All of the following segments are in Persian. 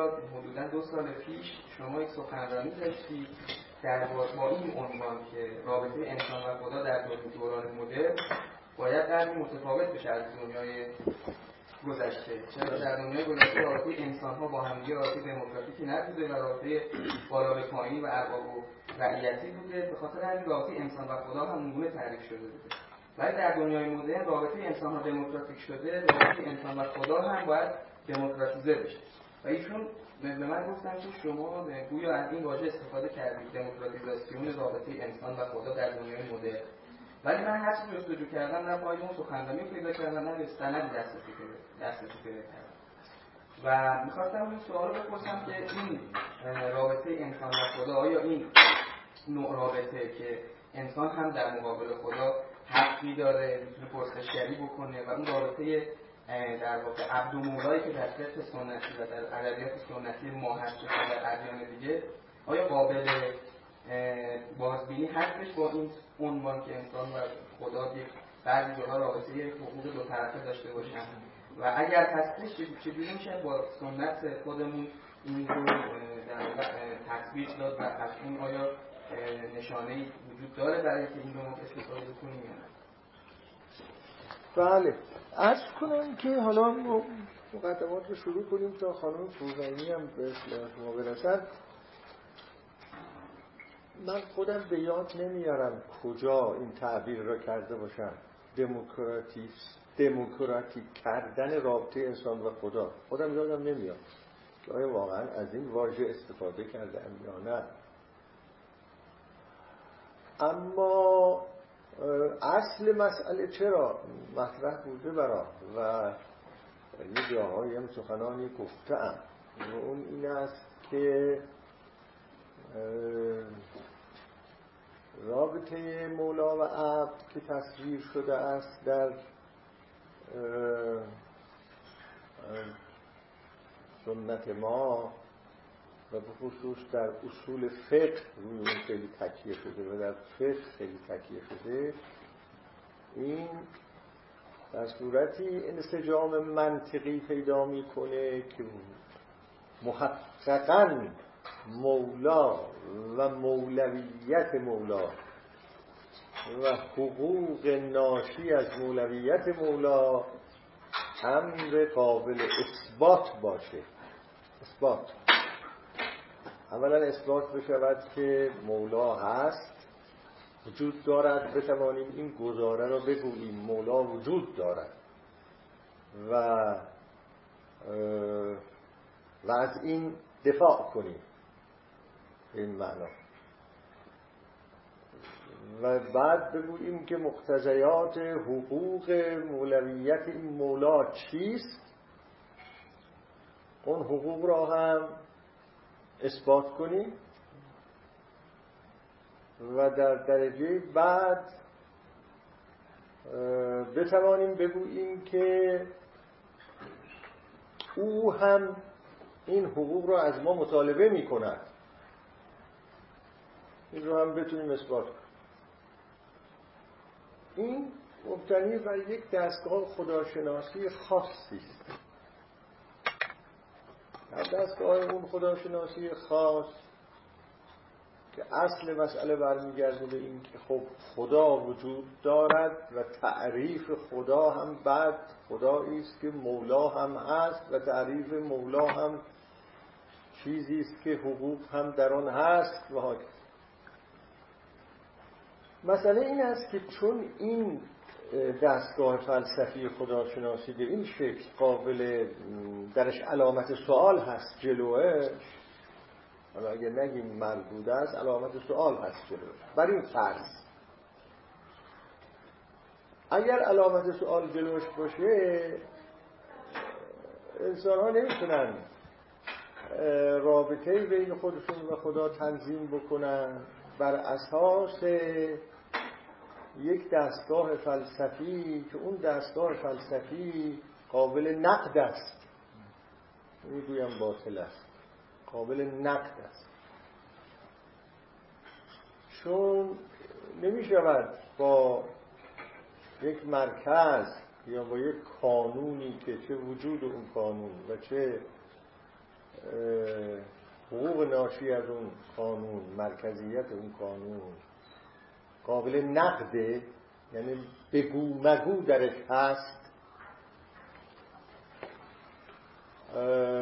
یا حدودا دو سال پیش شما یک سخنرانی داشتید در با این عنوان که رابطه انسان و خدا در دوران مدرن باید در متفاوت بشه از دنیای گذشته. چرا در دنیای گذشته رابطه انسان ها با همدیگه رابطه دموکراتیکی نبوده و رابطه بالا به پایین و ارباب و رعیتی بوده؟ به خاطر همین رابطه انسان و خدا هم اونگونه تعریف شده بوده. ولی در دنیای مدرن رابطه انسان ها دموکراتیک شده رابطه انسان و خدا هم باید دموکراتیزه بشه. و ایشون به من گفتن که شما گویا از این واژه استفاده کردید دموکراتیزاسیون رابطه انسان و خدا در دنیای مدرن. ولی من هر چیزی جستجو کردم نه پای اون سخنرانی پیدا کردم نه دسترسی دسترسی پیدا کردم. و می‌خواستم این سوال رو بپرسم که این رابطه انسان و خدا آیا این نوع رابطه که انسان هم در مقابل خدا حقی داره می‌تونه پرسشگری بکنه و اون رابطه در واقع عبد و مولایی که در فقه سنتی و در ادبیات سنتی ما هست در ادیان دیگه آیا قابل بازبینی هستش با این عنوان که انسان و خدا یک بعضی جاها رابطه حقوق دو طرفه داشته باشن؟ و اگر هستش چجوری میشه با سنت خودمون این رو تطبیق داد و از این آیا نشانه وجود داره برای که این رو ما استفاده کنیم یا نه؟ بله. ارز کنم که حالا مقدمات رو شروع کنیم تا خانم فوزانی هم به شما برسن من خودم به یاد نمیارم کجا این تعبیر را کرده باشم. دموکراتیک دموکراتیک کردن رابطه انسان و خدا. خودم یادم نمیاد که آیا واقعا از این واژه استفاده کردم یا نه. اما اصل مسئله چرا مطرح بوده برا و یه جاهایی هم سخنانی گفتم و اون این است که رابطه مولا و عبد که تصویر شده است در سنت ما و به خصوص در اصول فقه روی اون خیلی تکیه شده و در فقه خیلی تکیه شده. این در صورتی انسجام منطقی پیدا می‌کنه که محققا مولا و مولویت مولا و حقوق ناشی از مولویت مولا امر قابل اثبات باشه. اثبات. اولا اثبات بشود که مولا هست وجود دارد بتوانیم این گزاره را بگوییم مولا وجود دارد. و و از این دفاع کنیم. این معنا. و بعد بگوییم که مقتضیات حقوق مولویت این مولا چیست؟ اون حقوق را هم اثبات کنیم و در درجه بعد بتوانیم بگوییم که او هم این حقوق را از ما مطالبه می کند این رو هم بتونیم اثبات کنیم. این مبتنی بر یک دستگاه خداشناسی خاصی است. در دستگاه اون خداشناسی خاص که اصل مسئله برمیگرده به این که خب خدا وجود دارد و تعریف خدا هم بعد خدایی است که مولا هم هست و تعریف مولا هم چیزی است که حقوق هم در آن هست و مسئله این است که چون این دستگاه فلسفی خداشناسی به این شکل قابل درش علامت سوال هست جلوه. حالا اگر نگیم مربوط است علامت سوال هست جلوه. بر این فرض. اگر علامت سوال جلوش باشه انسان ها نمی‌تونن رابطه بین خودشون و خدا تنظیم بکنن. بر اساس یک دستگاه فلسفی که اون دستگاه فلسفی قابل نقد است. می‌گویم باطل است. قابل نقد است. چون نمی شود با یک مرکز یا با یک قانونی که چه وجود اون قانون و چه حقوق ناشی از اون قانون مرکزیت اون قانون قابل نقده یعنی بگو مگو درش هست.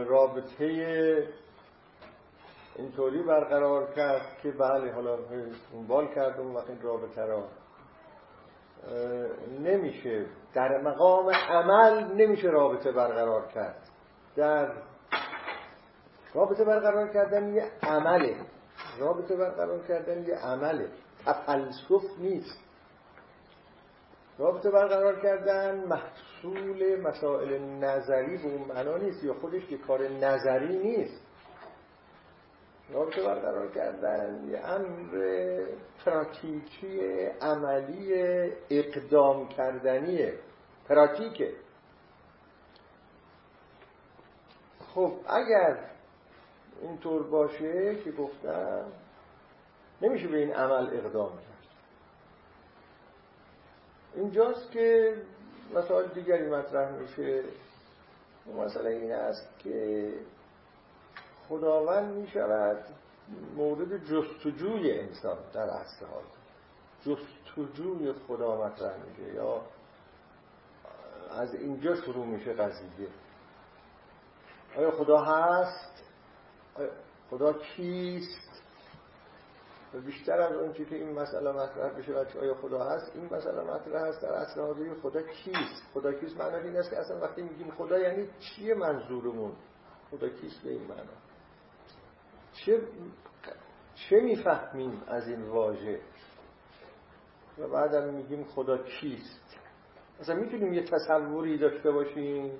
رابطه اینطوری برقرار کرد که بله حالا اونبال کرد اون وقت این رابطه را. نمیشه. در مقام عمل نمیشه رابطه برقرار کرد. در رابطه برقرار کردن یه عمله. رابطه برقرار کردن یه عمله. تفلسف نیست. رابطه برقرار کردن محصول مسائل نظری به اون معنا نیست یا خودش یه کار نظری نیست. رابطه برقرار کردن یه امر پراتیکی عملی اقدام کردنیه. پراتیکه. خب اگر اینطور باشه که گفتم نمیشه به این عمل اقدام کرد. اینجاست که مثال دیگری مطرح میشه. مسئله این است که خداوند می شود مورد جستجوی انسان در اصل حال. جستجوی خدا مطرح میشه یا از اینجا شروع میشه قضیه. آیا خدا هست؟ خدا کیست؟ و بیشتر از اون که این مسئله مطرح بشه و آیا خدا هست این مسئله مطرح هست در اصل خدا کیست؟ خدا کیست معنی این است که اصلا وقتی میگیم خدا یعنی چیه منظورمون؟ خدا کیست به این معنا چه چه می‌فهمیم از این واژه؟ و بعدم میگیم خدا کیست؟ اصلا می‌تونیم یه تصوری داشته باشیم؟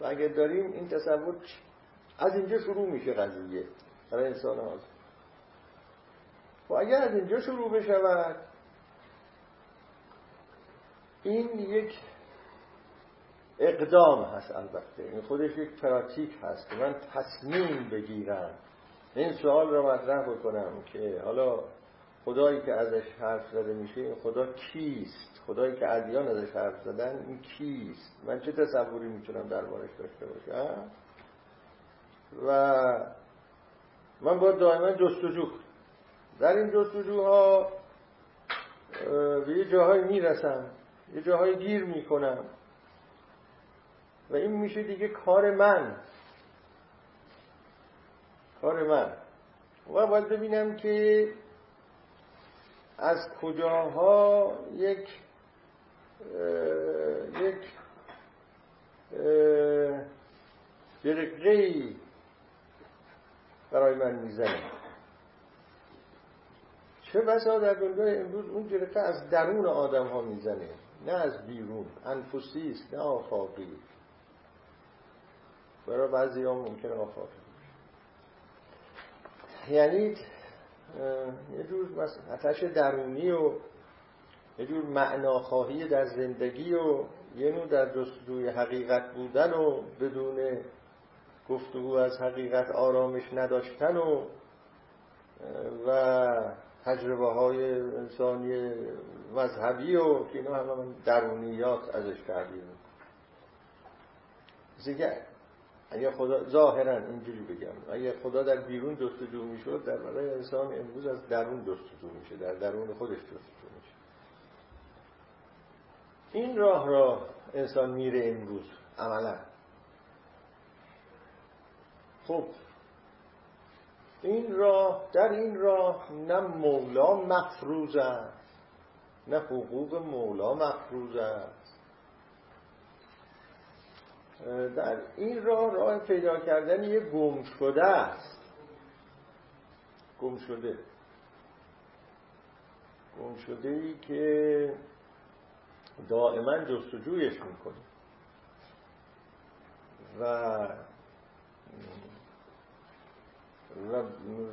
و اگر داریم این تصور از اینجا شروع میشه قضیه برای انسان ها و اگر از اینجا شروع بشود این یک اقدام هست البته. این خودش یک پراتیک هست که من تصمیم بگیرم. این سوال رو مطرح بکنم که حالا خدایی که ازش حرف زده میشه این خدا کیست؟ خدایی که ادیان ازش حرف زدن این کیست؟ من چه تصوری می‌تونم دربارش داشته باشم؟ و من باید دائما جستجو در این جستجوها به یه جاهایی می‌رسم یه جاهایی گیر می‌کنم. و این میشه دیگه کار من. کار من. و باید ببینم که از کجاها یک یک جرقه برای من می‌زنه. چه بسا در دنیای امروز اون جرقه از درون آدم ها می‌زنه؟ نه از بیرون. انفسی است نه آفاقی. برای بعضی ها ممکن آفاقی یعنی یه جور آتش درونی و یه جور معناخواهی در زندگی و یه نوع در جستجوی حقیقت بودن و بدون گفتگو از حقیقت آرامش نداشتن و و تجربه های انسانی مذهبی و که اینا همه درونیات ازش تعبیر اگه خدا ظاهرا اینجوری بگم. اگه خدا در بیرون جستجو می‌شد در برای انسان امروز از درون جستجو میشه در درون خودش جستجو میشه. این راه را انسان میره امروز عملا. خب این راه در این راه نه مولا مفروض است نه حقوق مولا مفروض است در این راه راه پیدا کردن یه گم شده است. گم شده گم شده ای که دائما جستجویش می‌کنه و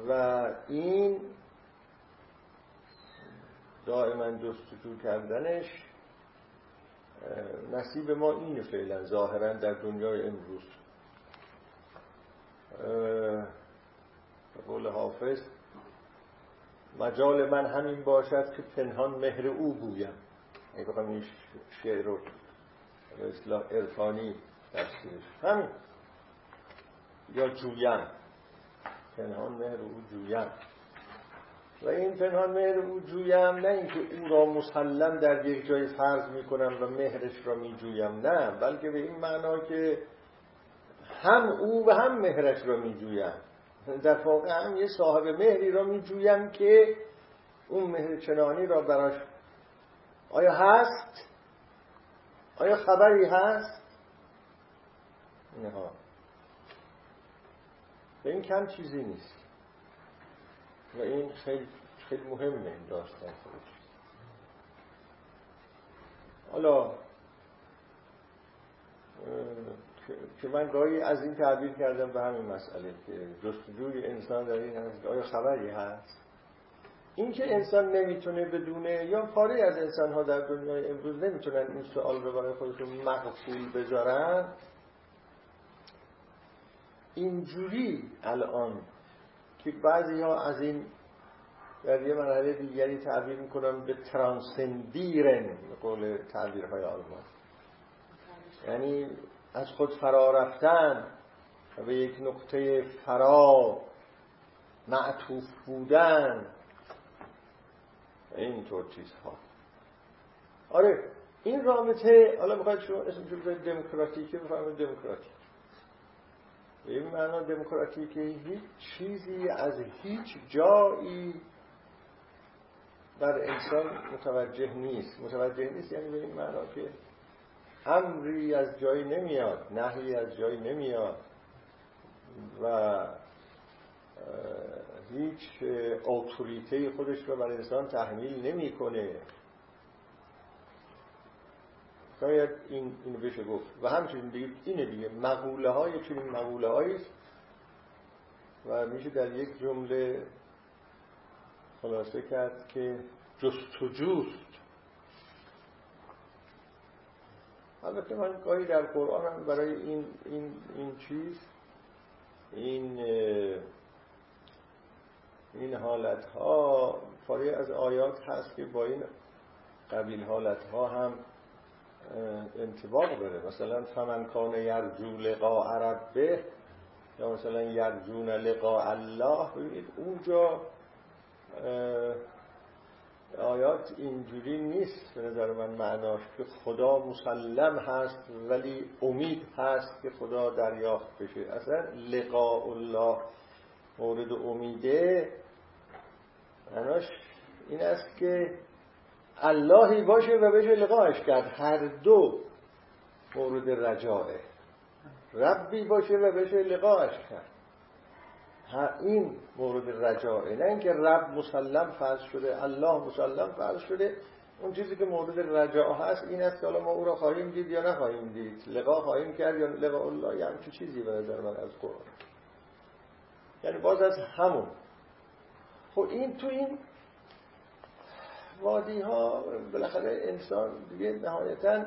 و, این دائما جستجو کردنش نصیب ما اینه فعلا ظاهرا در دنیای امروز. قول حافظ مجال من همین باشد که پنهان مهر او گویم. ای بخوام این شعر رو به اصلاح ارفانی تفسیرش همین. یا جویم. پنهان مهر او جویم. و این پنهان مهر او جویم نه اینکه او را مسلم در یک جای فرض می‌کنم و مهرش را میجویم نه بلکه به این معنا که هم او و هم مهرش را میجویم. در واقع هم یه صاحب مهری را میجویم که اون مهر چنانی را براش آیا هست؟ آیا خبری هست؟ نه. این کم چیزی نیست. و این خیلی خیلی مهمه این داستان خودش. حالا که من گاهی از این تعبیر کردم به همین مسئله که جستجوی انسان در این هست. آیا خبری هست؟ این که انسان نمی‌تونه بدونه یا پاره از انسان ها در دنیای امروز نمی‌تونن این سوال رو برای خودشون مقفول بذارن اینجوری الان که بعضی ها از این در یه مرحله دیگری تعبیر می‌کنم به ترانسندیرن قول تعبیرهای آلمان. یعنی از خود فرا رفتن و به یک نقطه فرا معطوف بودن. اینطور چیزها. آره این رابطه حالا بخواید شما اسمشو بذارید دموکراتیکه بفرمایید دموکراتیک. به این معنا دموکراتیکه هیچ چیزی از هیچ جایی بر انسان متوجه نیست. متوجه نیست یعنی به این معنا که امری از جایی نمیاد نهی از جایی نمیاد و هیچ اتوریته خودش رو بر انسان تحمیل نمی‌کنه. شاید این اینو بشه گفت. و همچنین دیگه اینه دیگه. مقوله های چنین مقوله هایی و میشه در یک جمله خلاصه کرد که جستجوست. البته من گاهی در قرآن هم برای این, این, این چیز این این حالت ها پاره از آیات هست که با این قبیل حالت ها هم انتباق داره مثلا فمن کان یرجو لقاء ربه یا مثلا یرجون لقاء الله ببینید اونجا آیات اینجوری نیست به نظر من معناش که خدا مسلم هست ولی امید هست که خدا دریافت بشه. اصلا لقاء الله مورد امیده معناش این است که اللهی باشه و بشه لقاش کرد. هر دو مورد رجاعه. ربی باشه و بشه لقاش کرد. این مورد رجاعه. نه اینکه رب مسلم فرض شده الله مسلم فرض شده. اون چیزی که مورد رجاع هست این است که حالا ما او را خواهیم دید یا نخواهیم دید. لقا خواهیم کرد یا لقا الله یا همچه چیزی به نظر من از قرآن. یعنی باز از همون. خب این تو این وادی ها بالاخره انسان دیگه نهایتا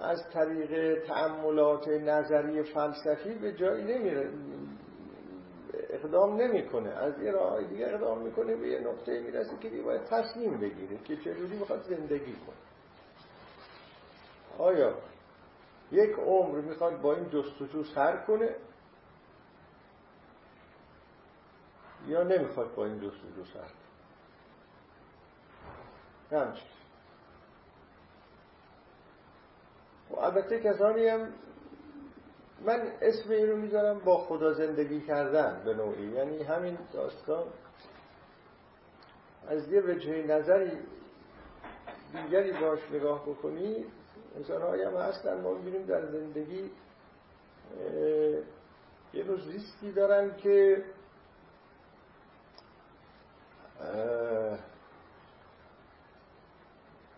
از طریق تعملات نظری فلسفی به جایی نمیره اقدام نمی‌کنه. از یه راه دیگه اقدام می‌کنه به یه نقطه می‌رسه که باید تصمیم بگیره که چجوری می‌خواد زندگی کنه. آیا یک عمر می‌خواد با این جستجو سر کنه؟ یا نمی‌خواد با این جستجو سر کنه؟ و البته کسانی هم من اسم این رو می‌ذارم با خدا زندگی کردن به نوعی. یعنی همین داستان از یه وجه نظری دیگری باش نگاه بکنید انسان هم هستن ما می‌بینیم در زندگی یه روز زیستی دارن که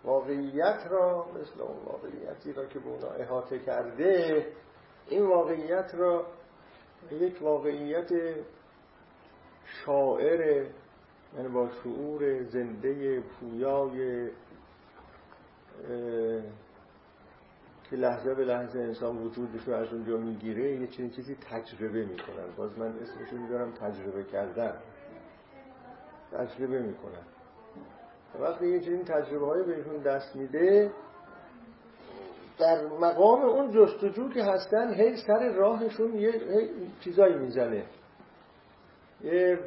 واقعیت را مثل اون واقعیتی را که به اونا احاطه کرده این واقعیت را یک واقعیت شاعر یعنی با شعور زنده پویای که لحظه به لحظه انسان وجودش رو از اونجا می‌گیره یه چنین چیزی تجربه می‌کنن. باز من اسمش رو میدارم تجربه کردن. تجربه می‌کنن. وقتی یه چنین تجربه های بهشون دست میده در مقام اون جستجو که هستن هی سر راهشون یه چیزایی می‌زنه. یه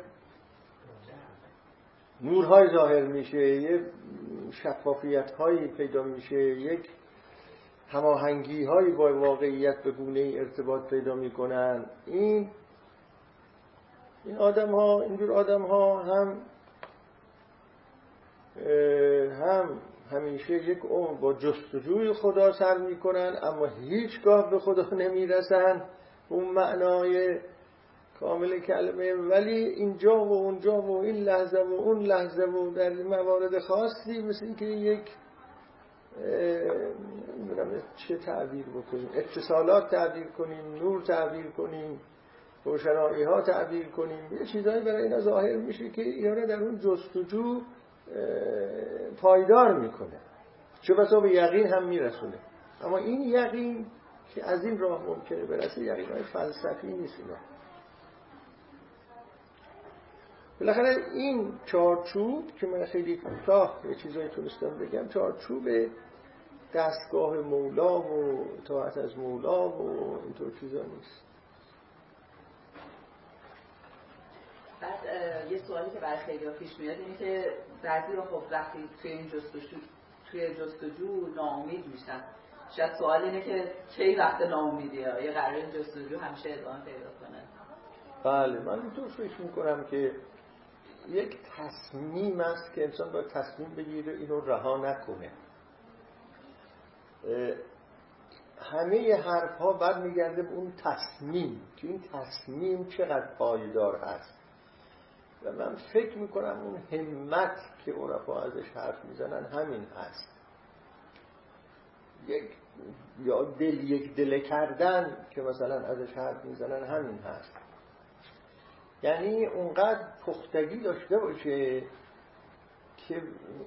نورهای ظاهر میشه یه شفافیت هایی پیدا میشه یک هماهنگی هایی با واقعیت به گونه ارتباط پیدا می‌کنن. این این آدم ها اینجور آدم ها هم هم همیشه یک عمر با جستجوی خدا سر می‌کنن اما هیچگاه به خدا نمی‌رسن. اون معنای کامل کلمه. ولی اینجا و اونجا و این لحظه و اون لحظه و در موارد خاصی مثل اینکه یک چه تعبیر بکنیم. اتصالات تعبیر کنیم نور تعبیر کنیم روشنایی ها تعبیر کنیم. یه چیزایی برای اینا ظاهر میشه که اینا در اون جستجو پایدار می‌کنه. چه بسا به یقین هم میرسونه. اما این یقین که از این راه ممکنه برسه یقین های فلسفی نیست اینا. بالاخره این چارچوب که من خیلی کوتاه یه چیزایی تونستم بگم چارچوب دستگاه مولا و اطاعت از مولا و اینطور چیزا نیست. بعد یه سوالی که برای خیلی پیش میاد اینه که بعضی خب وقتی توی این جستجو توی جستجو ناامید میشن. شاید سوال اینه که کی وقت ناامیدی ها یه قرار جستجو همیشه ادامه پیدا کنه. بله من اینطور فکر می‌کنم که یک تصمیم است که انسان باید تصمیم بگیره اینو رها نکنه. همه حرف ها بعد میگرده به اون تصمیم که این تصمیم چقدر پایدار هست و من فکر می‌کنم اون همت که عرفا ازش حرف می‌زنن همین هست. یک یا دل یک دل کردن که مثلا ازش حرف می‌زنن همین هست. یعنی اونقدر پختگی داشته باشه که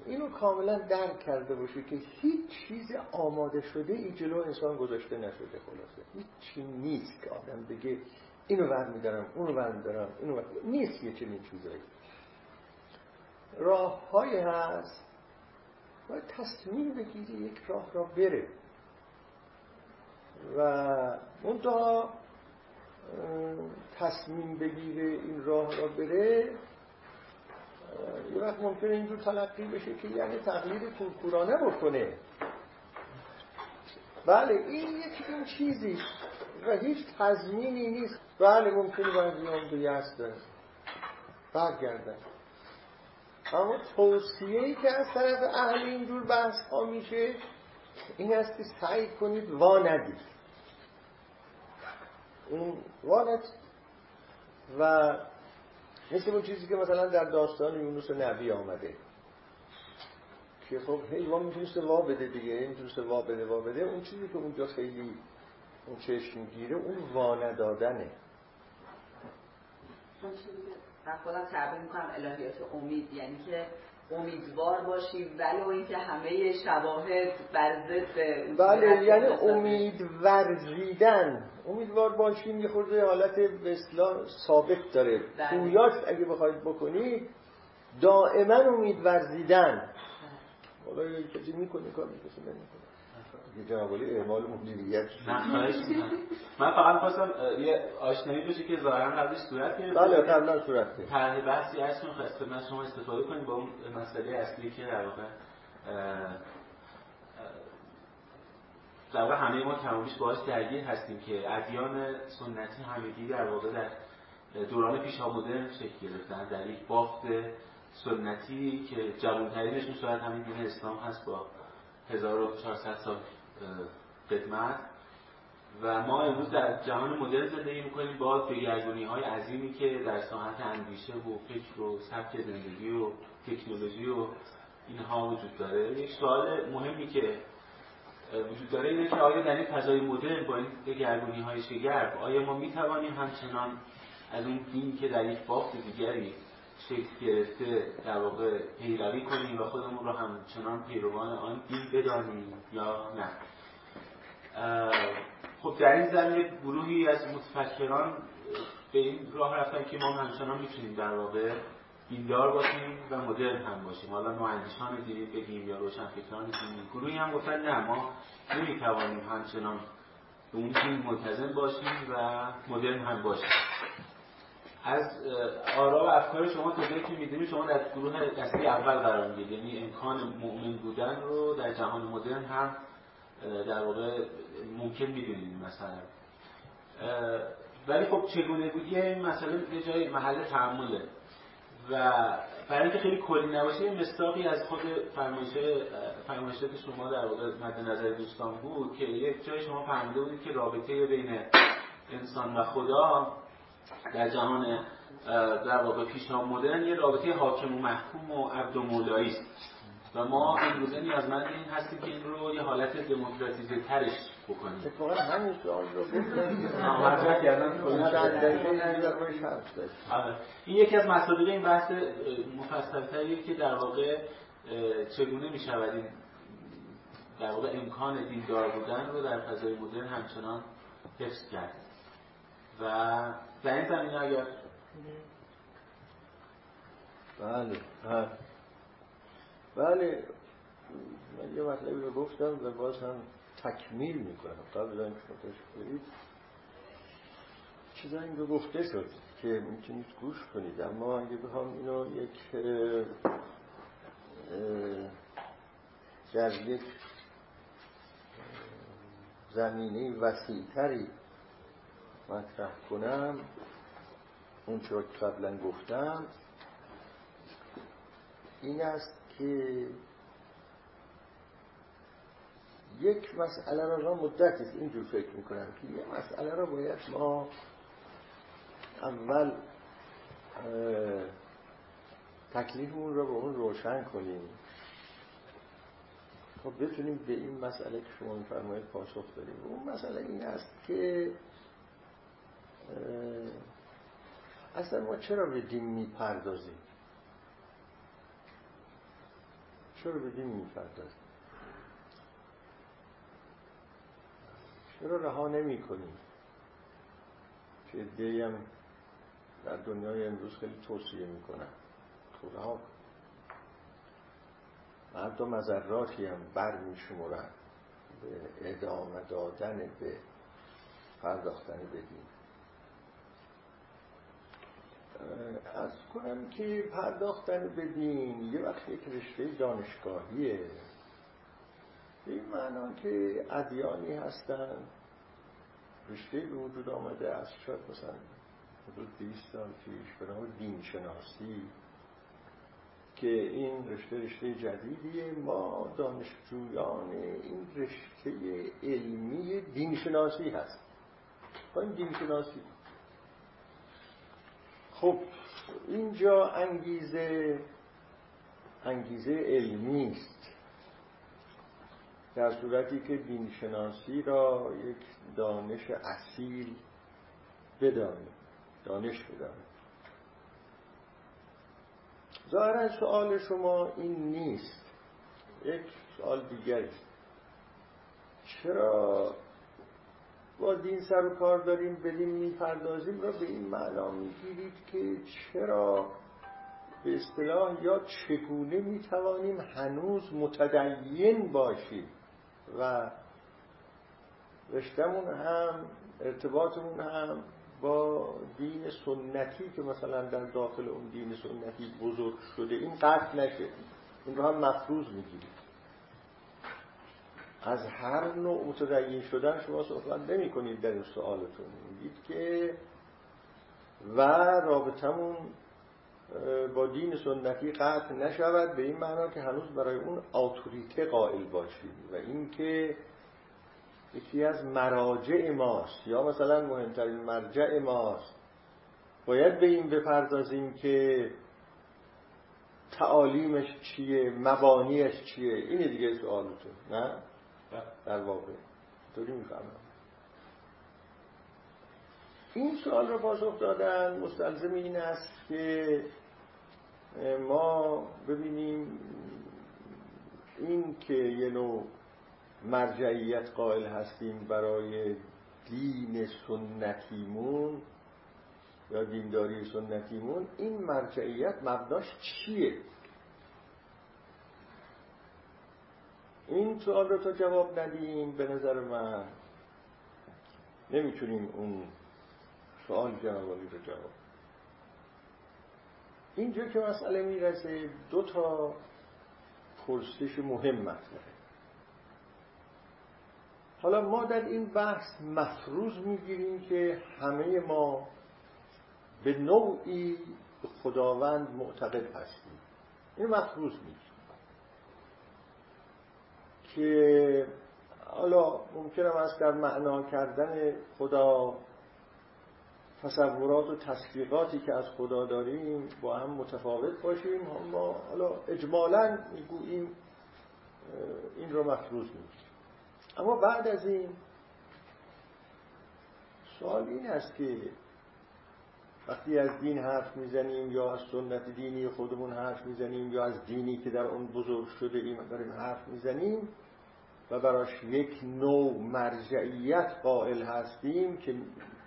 اینو کاملا درک کرده باشه که هیچ چیز آماده شده ای جلو انسان گذاشته نشده خلاصه. هیچ چی نیست که آدم بگه اینو برمیدارم اونو برمیدارم اینو بر... نیست یه چنین چیزایی. راه های هست باید تصمیم بگیری یک راه را بره. و اون تصمیم بگیره این راه را بره. یه وقت ممکنه اینجور تلقی بشه که یعنی تقلید کورکورانه بکنه. بله این یک این چیزی و هیچ تضمینی نیست. بله ممکنه باید بیان به یست برگردن اما توصیه که از طرف اهل اینجور بحث ها میشه این است که سعی کنید وا ندید. این وانت و مثل اون چیزی که مثلا در داستان یونس نبی آمده. که خب حیوان می‌تونسته وا بده دیگه می‌تونسته وا بده وا بده. اون چیزی که اونجا خیلی اون چشم گیره اون وا ندادنه من خودم تعبیر می‌کنم الهیات امید یعنی که امیدوار باشی ولو اینکه همه شواهد بر ضد بله یعنی امید ورزیدن. امیدوار باشیم یه خورده حالت به ثابت داره. پویاش بله. اگه بخواید بکنید دائما امید ورزیدن. حالا یه کسی می‌کنه کار می‌کنه نمی‌کنه. یه جنابالی اعمال مدیریت من فقط خواستم یه آشنایی بشه که ظاهرا قبلش صورت گرفت بله قبلا صورت گرفت. طرح بحثی هست من شما استفاده کنید با اون مسئله اصلی که در واقع در واقع همه ما کمابیش باهاش درگیر هستیم که ادیان سنتی همگی در واقع در دوران پیش مدرن شکل گرفتن. در یک بافت سنتی که جوانترینشون شاید همین دین اسلام هست با 1400 سال قدمت و ما امروز در جهان مدرن زندگی می‌کنیم با دگرگونی های عظیمی که در ساحت اندیشه و فکر و سبک زندگی و تکنولوژی و اینها وجود داره. یک سوال مهمی که وجود داره اینه که آیا در این فضای مدرن با این دگرگونی های شگرف آیا ما می‌توانیم همچنان از اون دین که در یک بافت دیگری شکل گرفته در واقع پیروی کنیم و خودمون رو همچنان پیروان آن دین بدانیم یا نه. خب در این زمینه گروهی از متفکران به این راه رفتن که ما همچنان می‌تونیم در واقع دیندار باشیم و مدرن هم باشیم. حالا نواندیشان دینی بگیم یا روشنفکران دینی گروهی هم گفتن نه ما نمی‌توانیم همچنان به اون دین ملتزم باشیم و مدرن هم باشیم. از آرا و افکار شما تا جایی که می‌دونیم شما در گروه دسته اول قرار می‌گیرید یعنی امکان مؤمن بودن رو در جهان مدرن هم در واقع ممکن می‌دونید مثلا. ولی خب چگونه بودی؟ این مسئله یه جای محل تعمله. و برای اینکه خیلی کلی نباشه مستاقی از خود فرمایشات شما در واقع مد نظر دوستان بود که یک جای شما فهمیده بودید که رابطه بین انسان و خدا در جهان در واقع پیشنهاد مدرن یه رابطه حاکم و محکوم و عبد و مولایی است. و ما امروزه نیازمند این هستیم که این رو یه حالت دموکراتیزه ترش بکنیم. اتفاقا همین سوال رو آره. این یکی از مصادیق این بحث مفصلتریه که در واقع چگونه می شود این در واقع امکان دیندار بودن رو در فضای مدرن همچنان حفظ کرد. و در این زمینه اگر بله بله من یه مطلبی رو گفتم و باز هم تکمیل می‌کنم. قبل اینکه برید. چیزایی رو گفته شد که می‌تونید گوش کنید. اما اگه بخوام اینو یک در یک زمینه وسیعتری مطرح کنم. اون که قبلا گفتم این است که یک مسئله را من مدت است اینجور فکر می‌کنم که یه مسئله را باید ما اول تکلیفمون را به اون روشن کنیم. خب بتونیم به این مسئله که شما میفرمایید پاسخ بدیم. اون مسئله این است که اصلا ما چرا به دین می‌پردازیم؟ چرا به دین می‌پردازیم؟ چرا رها نمی کنیم که هم در دنیای امروز خیلی توصیه می‌کنن. خب رها و حتی مذراتی هم بر میشمرن به ادامه دادن به پرداختن به دین از کنم که پرداختن به دین یه وقت یک رشته دانشگاهیه. به این معنا که ادیانی هستن. رشته به وجود آمده از شاید مثلا حدود 20 سال پیش به نام دین شناسی که این رشته رشته جدیدیه. ما دانشجویان این رشته علمی دین شناسی هست با این دین شناسی خب اینجا انگیزه انگیزه علمی است. در صورتی که دینشناسی را یک دانش اصیل بدانیم دانش بدانیم ظاهرا سوال شما این نیست یک سوال دیگر است. چرا با دین سر و کار داریم بدیم می‌پردازیم را به این معنا می‌گیرید که چرا به اصطلاح یا چگونه می‌توانیم هنوز متدین باشیم و رشتمون هم ارتباطمون هم با دین سنتی که مثلا در داخل اون دین سنتی بزرگ شده این قطع نشه. این رو هم مفروض می‌گیریم. از هر نوع متدین شدن شما صحبت نمی کنید در این سوالتون. میگید که و رابطمون با دین سنتی قطع نشود به این معنا که هنوز برای اون آتوریته قائل باشیم و اینکه یکی از مراجع ماست یا مثلا مهمترین مرجع ماست. باید به این بپردازیم که تعالیمش چیه مبانیش چیه؟ اینه دیگه سوالتون نه؟ در واقع. طوری می‌فهمم؟ این سوال رو پاسخ دادن مستلزم این است که ما ببینیم این که یه نوع مرجعیت قائل هستیم برای دین سنتیمون یا دینداری سنتیمون این مرجعیت مبناش چیه؟ این سوال رو تا جواب ندیم به نظر من. نمی‌تونیم اون سوال جوابی رو جواب اینجا که مسئله می‌رسه دو تا پرسش مهم مطرحه. حالا ما در این بحث مفروض می‌گیریم که همه ما به نوعی خداوند معتقد هستیم. این مفروض می‌گیریم. که حالا ممکنم است در معنا کردن خدا تصورات و تصدیقاتی که از خدا داریم با هم متفاوت باشیم ما حالا اجمالا می‌گوییم این رو مفروض میگیم اما بعد از این سوال این است که وقتی از دین حرف می‌زنیم یا از سنت دینی خودمون حرف می‌زنیم یا از دینی که در اون بزرگ شده ایم داریم حرف می‌زنیم و براش یک نوع مرجعیت قائل هستیم که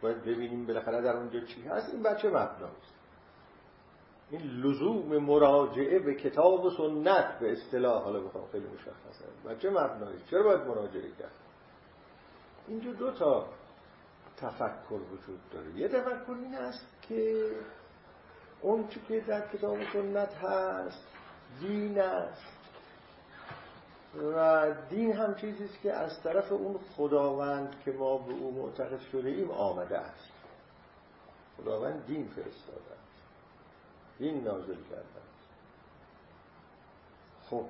باید ببینیم بالاخره در اونجا چی هست این بچه مبناست این لزوم مراجعه به کتاب و سنت به اصطلاح حالا بخوام خیلی مشخصه بچه مبناست چرا باید مراجعه کرد؟ اینجا دو تا تفکر وجود داره. یه تفکر این است که اون که در کتاب سنت هست دین است. و دین هم چیزی است که از طرف اون خداوند که ما به او معتقد شده ایم آمده است. خداوند دین فرستاده است. دین نازل کرده است. خب.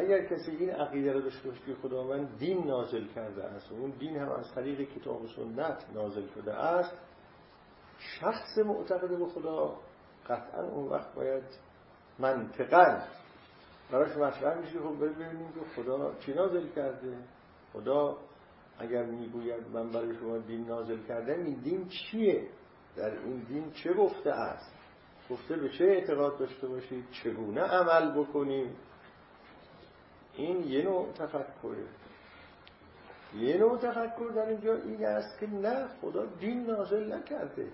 اگر کسی این عقیده را داشته باشه که خداوند دین نازل کرده است و اون دین هم از طریق کتاب و سنت نازل شده است شخص معتقد به خدا قطعا اون وقت باید منطقا براش مطرح میشه. خب ببینیم که خدا چی نازل کرده. خدا اگر می‌گوید من برای شما دین نازل کرده این دین چیه؟ در این دین چه گفته است؟ گفته به چه اعتقاد داشته باشید؟ چگونه عمل بکنیم؟ این یه نوع تفکره. یه نوع تفکر در اینجا این است که نه خدا دین نازل نکرده.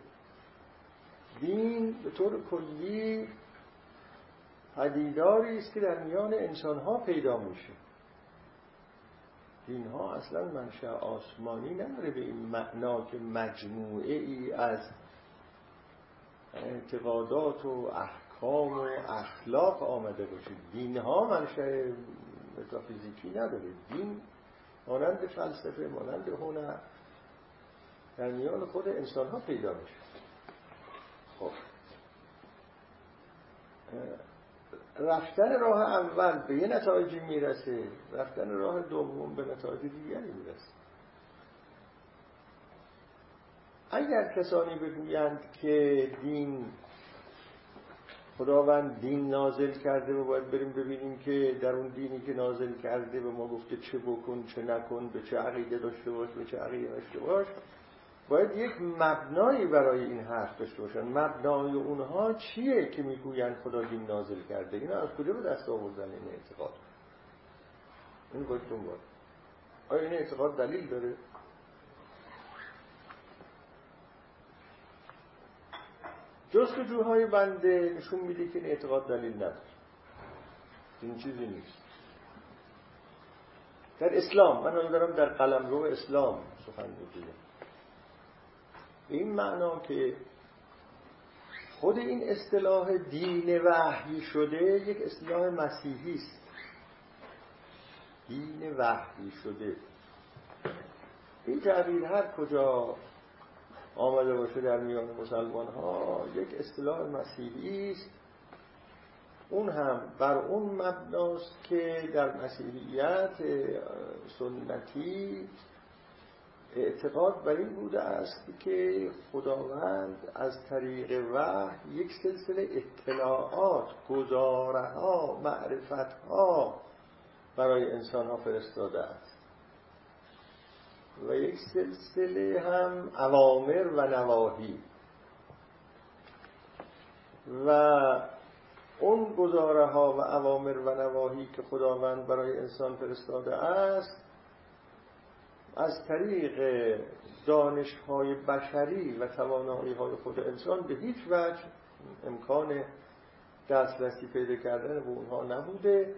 دین به طور کلی پدیداری است که در میان انسان ها پیدا میشه. دین ها اصلا منشأ آسمانی نداره به این معنا که مجموعه ای از اعتقادات و احکام و اخلاق آمده باشه. دین ها منشأ متافیزیکی نداره. دین مانند فلسفه مانند هنر. در میان خود انسان ها پیدا میشه. خب. رفتن راه اول به یه نتایجی می‌رسه. رفتن راه دوم به نتایج دیگری می‌رسه. اگر کسانی بگویند که دین خداوند دین نازل کرده و باید بریم ببینیم که در اون دینی که نازل کرده به ما گفته چه بکن چه نکن به چه عقیده داشته باش به چه عقیده داشته باش. باید یک مبنایی برای این حرف داشته باشن. مبنای اونها چیه که می‌گوین خدا دین نازل کرده؟ اینا از کجا به دست آوردن این اعتقاد؟ این باید آیا این اعتقاد دلیل داره؟ جستجوهای بنده نشون میده که این اعتقاد دلیل نداره. این چیزی نیست. در اسلام من دارم در قلم رو اسلام سخن می‌گویم. این معنا که خود این اصطلاح دین وحی شده یک اصطلاح مسیحی است. دین وحی شده. این تعبیر هر کجا آمده باشه در میان مسلمان ها یک اصطلاح مسیحی است. اون هم بر اون مبناست که در مسیحیت سنتی اعتقاد بر این بوده است که خداوند از طریق وحی یک سلسله اطلاعات گزاره ها معرفت ها برای انسان ها فرستاده است. و یک سلسله هم اوامر و نواهی. و اون گزاره ها و اوامر و نواهی که خداوند برای انسان فرستاده است از طریق دانش های بشری و توانایی های خود انسان به هیچ وجه امکان دسترسی پیدا کردن به اونها نبوده.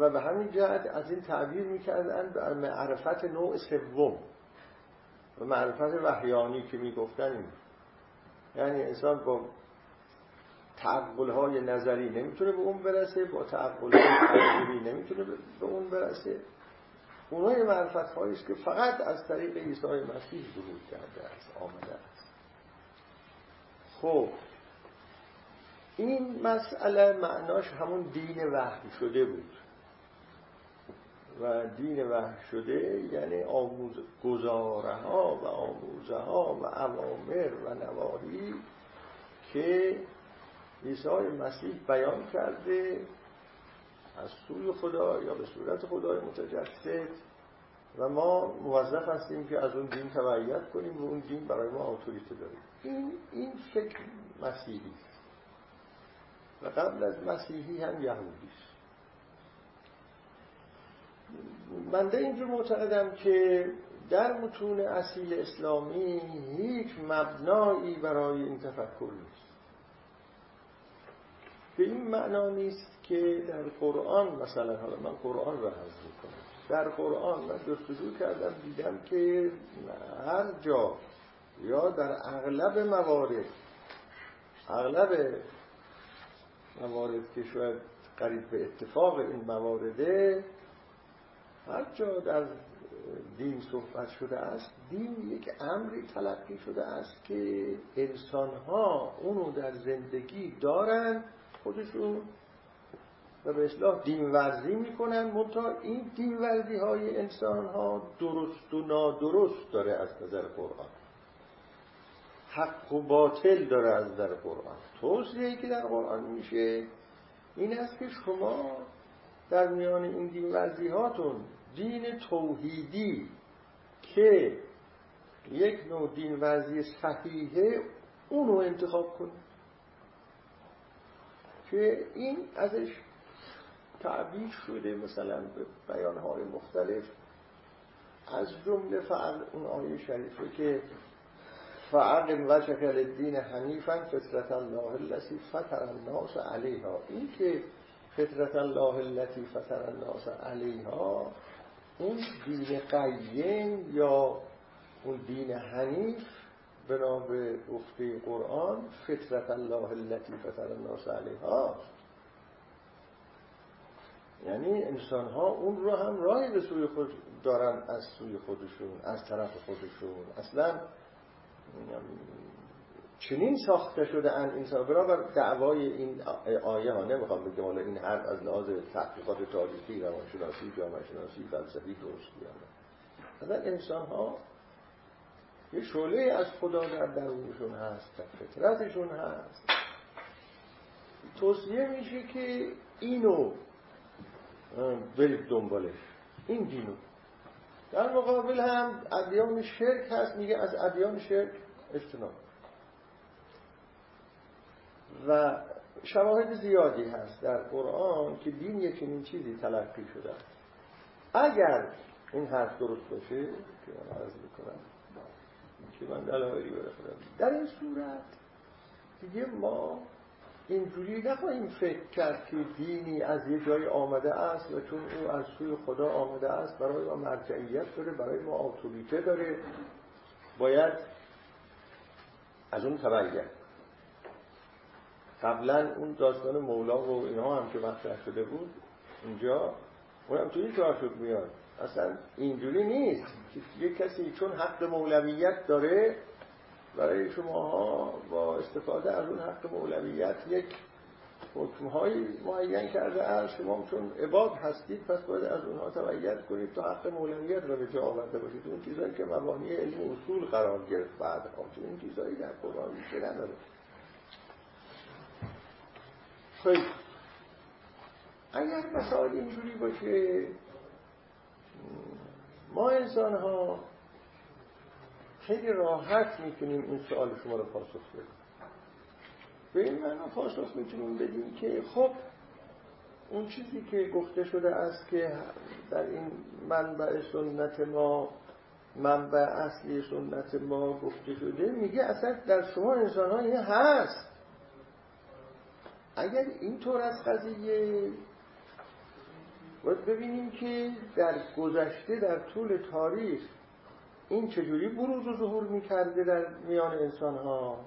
و به همین جهت از این تعبیر می‌کردن به معرفت نوع سوم و معرفت وحیانی که می‌گفتن یعنی انسان با تعقل های نظری نمی‌تونه به اون برسه با تعقل های نمی‌تونه به اون برسه. اونای معرفت هایی که فقط از طریق عیسی مسیح ظهور کرده است آمده است. خب این مسئله معناش همون دین وحی شده بود. و دین وحی شده یعنی آموز گزاره ها و آموزه ها و اوامر و نواهی که عیسی مسیح بیان کرده از سوی خدا یا به صورت خدای متجسد. و ما موظف هستیم که از اون دین تبعیت کنیم و اون دین برای ما اتوریته داره این این فکر مسیحی. و قبل از مسیحی هم یهودی است. بنده اینجور معتقدم که در متون اصیل اسلامی هیچ مبنایی برای این تفکر نیست. به این معنا نیست که در قرآن مثلا حالا من قرآن را حضر کنم در قرآن من جستجو کردم دیدم که هر جا یا در اغلب موارد اغلب موارد که شاید قریب به اتفاق این موارده هر جا در دین صحبت شده است دین یک امری تلقی شده است که انسان ها اونو در زندگی دارن خودشون و به اصلاح دین ورزی می‌کنن. منتها این دین ورزی های انسان ها درست و نادرست داره از نظر قرآن. حق و باطل داره از نظر قرآن. توصیه که در قرآن میشه این است که شما در میان این دین ورزی هاتون دین توحیدی که یک نوع دین ورزی صحیحه اونو انتخاب کنید که این ازش تعبیر شده مثلا به بیانهای مختلف. از جمله فعل اون آیه شریفه که فعقم وجهک للدین حنیفا فطرت الله التي فطر الناس علیها. این که فطرت الله التي فطر الناس علیها اون دین قیم یا اون دین حنیف بنا به گفته قرآن فطرت الله التي فطر الناس علیها. یعنی انسان ها اون رو هم راهی به سوی خود دارن از سوی خودشون از طرف خودشون. اصلا چنین ساخته شده ان انسان. برابر دعوای این آیه ها نمی‌خوام بگم حالا این حرف از لحاظ تحقیقات تاریخی روانشناسی جامعه شناسی فلسفی درست بیانه اصلا انسان ها یه شعله از خدا در درونشون هست در فطرتشون هست. توصیه میشه که اینو برید دنبالش. این دینو. در مقابل هم ادیان شرک هست میگه از ادیان شرک اجتناب. و شواهد زیادی هست در قرآن که دین یک چنین چیزی تلقی شده اگر این حرف درست باشه که من عرض بکنم که من دلایلی در این صورت دیگه ما اینجوری نخواهیم فکر کرد که دینی از یه جای آمده است و چون او از سوی خدا آمده است برای ما مرجعیت داره برای ما آتوریته داره. باید از اون تبعیت قبلا اون داستان مولا و اینها هم که مطرح شده بود اینجا اونم تو این شد میاد. اصلا اینجوری نیست یه کسی چون حق مولویت داره برای شماها با استفاده از اون حق مولویت یک حکمهایی معین کرده از شما چون عباد هستید پس باید از اونها تبعیت کنید تا حق مولویت را به جا آورده باشید. اون چیزایی که مبانی علم اصول قرار گرفت بعد این چیزایی در قرآن میشه نداره. خیلی. اگر مثال اینجوری باشه ما انسان ها خیلی راحت می‌تونیم این سوال شما رو پاسخ بدیم. به این معنا پاسخ می‌تونیم بدیم که خب اون چیزی که گفته شده است که در این منبع سنت ما منبع اصلی سنت ما گفته شده میگه اصلا در شما انسان ها این هست. اگر اینطور از قضیه باید ببینیم که در گذشته در طول تاریخ این چجوری بروز و ظهور می‌کرده در میان انسان ها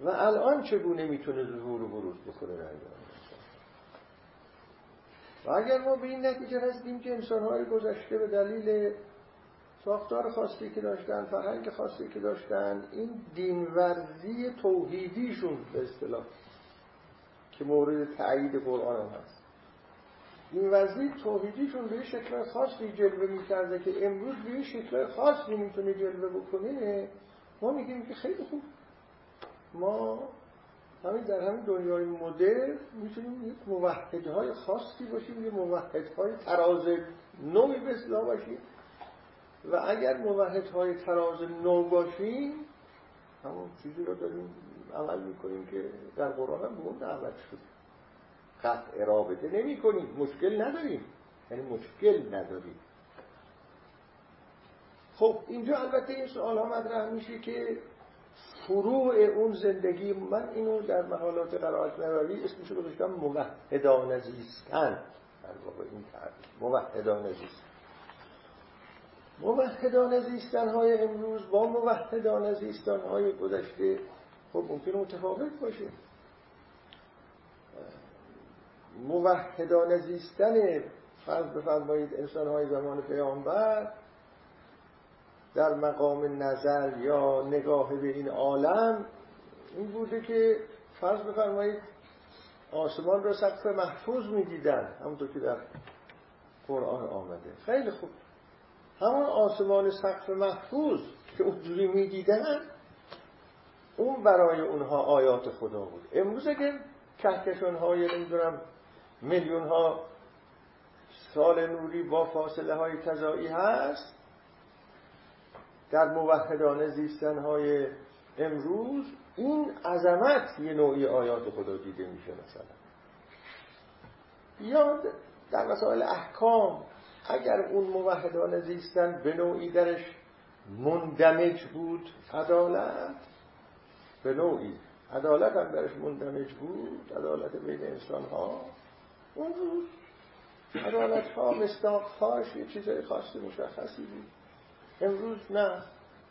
و الان چگونه می‌تونه ظهور و بروز بکنه در میان و اگر ما به این نتیجه رسیدیم که انسان های گذشته به دلیل ساختار خاصی که داشتن فرهنگ خاصی که داشتن این دینورزی توحیدیشون به اصطلاح که مورد تایید قرآن هم هست. دینورزی توحیدیشون به شکل خاصی جلوه می‌کرده که امروز به شکل خاصی می‌تونه جلوه بکنه. ما میگیم که خیلی خوب. ما همین در همین دنیای مدرن می‌تونیم یک موحدهای خاصی باشیم یه موحدهای تراز نوعی به اصطلاح باشیم. و اگر موحدهای تراز نو باشیم همون چیزی رو داریم عمل می‌کنیم که در قرآن هم اون دعوت شد. قطع رابطه نمی کنیم مشکل نداریم. یعنی مشکل نداریم. خب اینجا البته این سوال ها مطرح میشه که فروع اون زندگی من اینو در محالات قرائت نووی اسمشو گذاشتم موحدانه زیستن. در واقع این تعریف. موحدانه زیستن. موحدانه زیستن های امروز با موحدانه زیستن های گذشته خب ممکن متفاوت باشه. موحدانه زیستن فرض بفرمایید انسان های زمان پیامبر در مقام نظر یا نگاه به این عالم این بوده که فرض بفرمایید آسمان را سقف محفوظ می‌دیدن همونطور که در قرآن آمده. خیلی خوب. همون آسمان سقف محفوظ که اونجوری می‌دیدن اون برای اونها آیات خدا بود. امروز اگر کهکشان های نمی‌دونم میلیون ها سال نوری با فاصله های کذایی هست در موحدانه زیستن های امروز این عظمت یه نوعی آیات خدا دیده میشه مثلا. یا در مسائل احکام اگر اون موحدانه زیستن به نوعی درش مندمج بود عدالت به نوعی. عدالت هم درش مندمج بود عدالت بین انسان ها اون روز عدالت ها مستاق یه چیزای خاصی مشخصی بود. امروز نه.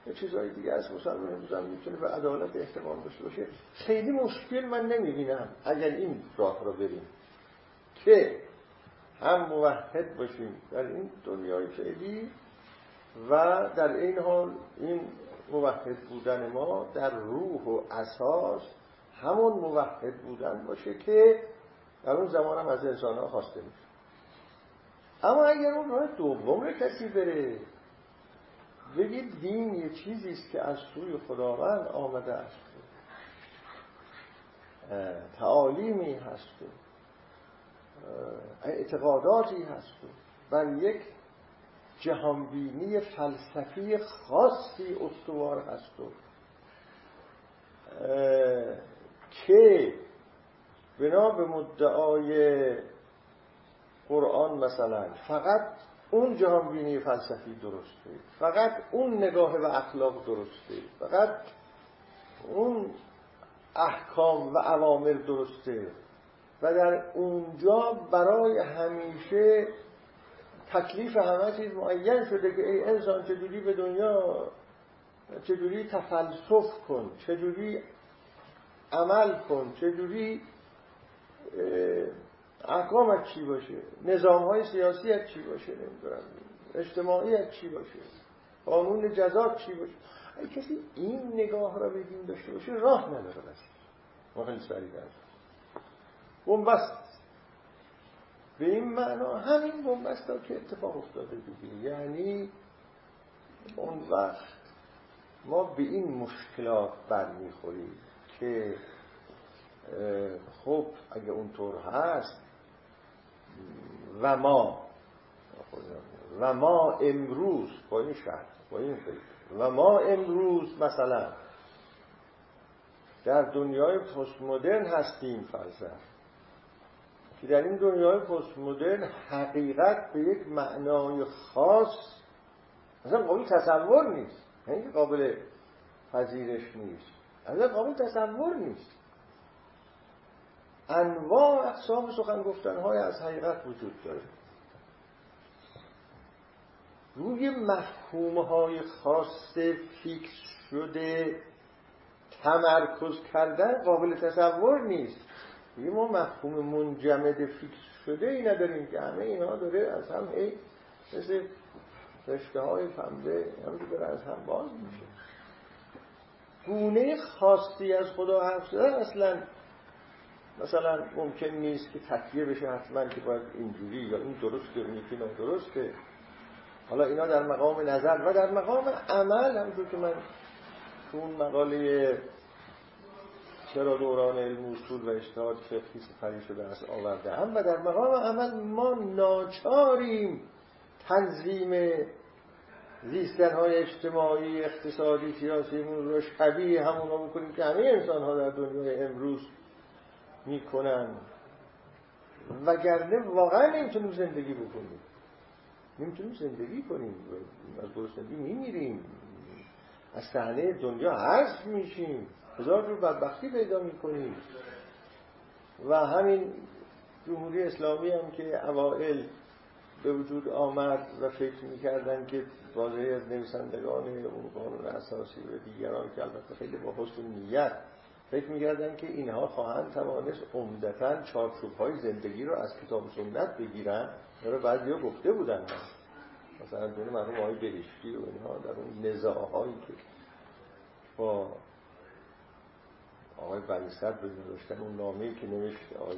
یه چیزهای دیگه از مسلمان امروز هم می‌تونه به عدالت احتمال داشته باشه. خیلی مشکل من نمی‌بینم. اگر این راه رو بریم که هم موحد باشیم در این دنیای فعلی و در این حال این موحد بودن ما در روح و اساس همون موحد بودن باشه که در اون زمان هم از انسان ها خواسته میشه. اما اگر اون راه دوم رو کسی بره بگید دین یه چیزی است که از سوی خداوند آمده است. تعالیمی هست. اعتقاداتی هست. بر یک جهانبینی فلسفی خاصی استوار هست که بنا به مدعای قرآن مثلا فقط اون جهانبینی فلسفی درسته فقط اون نگاه و اخلاق درسته فقط اون احکام و اوامر درسته و در اونجا برای همیشه تکلیف همه چیز معین شده که ای انسان چجوری به دنیا چجوری تفلسف کن چجوری عمل کن چجوری احکامت چی باشه نظام های سیاسی چی باشه نمی‌دونم اجتماعی چی باشه قانون جزات چی باشه. اگه کسی این نگاه را به دین داشته باشه راه نداره بس. ما خیلی سریع. بومبست به این معنا همین بومبست ها که اتفاق افتاده دیگه. یعنی اون وقت ما به این مشکلات برمیخوریم که خب اگه اونطور هست و ما و ما امروز با این شرط با این و ما امروز مثلا در دنیای پست مدرن هستیم فرزن که در این دنیای پست مدرن حقیقت به یک معنای خاص اصلا قابل تصور نیست. یعنی قابل پذیرش نیست. اصلا قابل تصور نیست. انواع اقسام سخن گفتنهای از حقیقت وجود داره. روی مفهومهای خاص فیکس شده تمرکز کردن قابل تصور نیست. یه ما مفهوم منجمد فیکس شده ای نداریم که همه اینا داره از هم ای مثل رشته های پنبه هم داره از هم باز میشه. گونه خاصی از خدا حرف زدن اصلا مثلا ممکن نیست که تکیه بشه حتما که باید اینجوری یا این درسته اون یکی نادرسته. حالا اینا در مقام نظر و در مقام عمل همونطور که من تو اون مقاله چرا دوران علم اصول و اشتهاد فقهی سپری شده از آورده هم و در مقام عمل ما ناچاریم تنظیم زیستن های اجتماعی اقتصادی سیاسی رو شبیه همون بکنیم که همه انسان ها در دنیای امروز می‌کنن. وگرنه واقعا نمی‌تونیم زندگی بکنیم. نمی‌تونیم زندگی کنیم. از گرسنگی میمیریم. از صحنه دنیا حذف میشیم. هزار رو بدبختی پیدا می‌کنیم. و همین جمهوری اسلامی هم که اوائل به وجود آمد و فکر می‌کردن که بازه از نویسندگان اون قانون اساسی و دیگران که البته خیلی با حسن نیت فکر می‌کردن که اینها خواهند توانست عمدتا چارچوب های زندگی رو از کتاب سنت بگیرن. یا بعضی گفته بودن؟ مثلا دونه مرحوم آقای بهشتی و اینها در اون نزاعهایی که با آقای بنی صدر داشتن اون نامه‌ای که نوشت آقای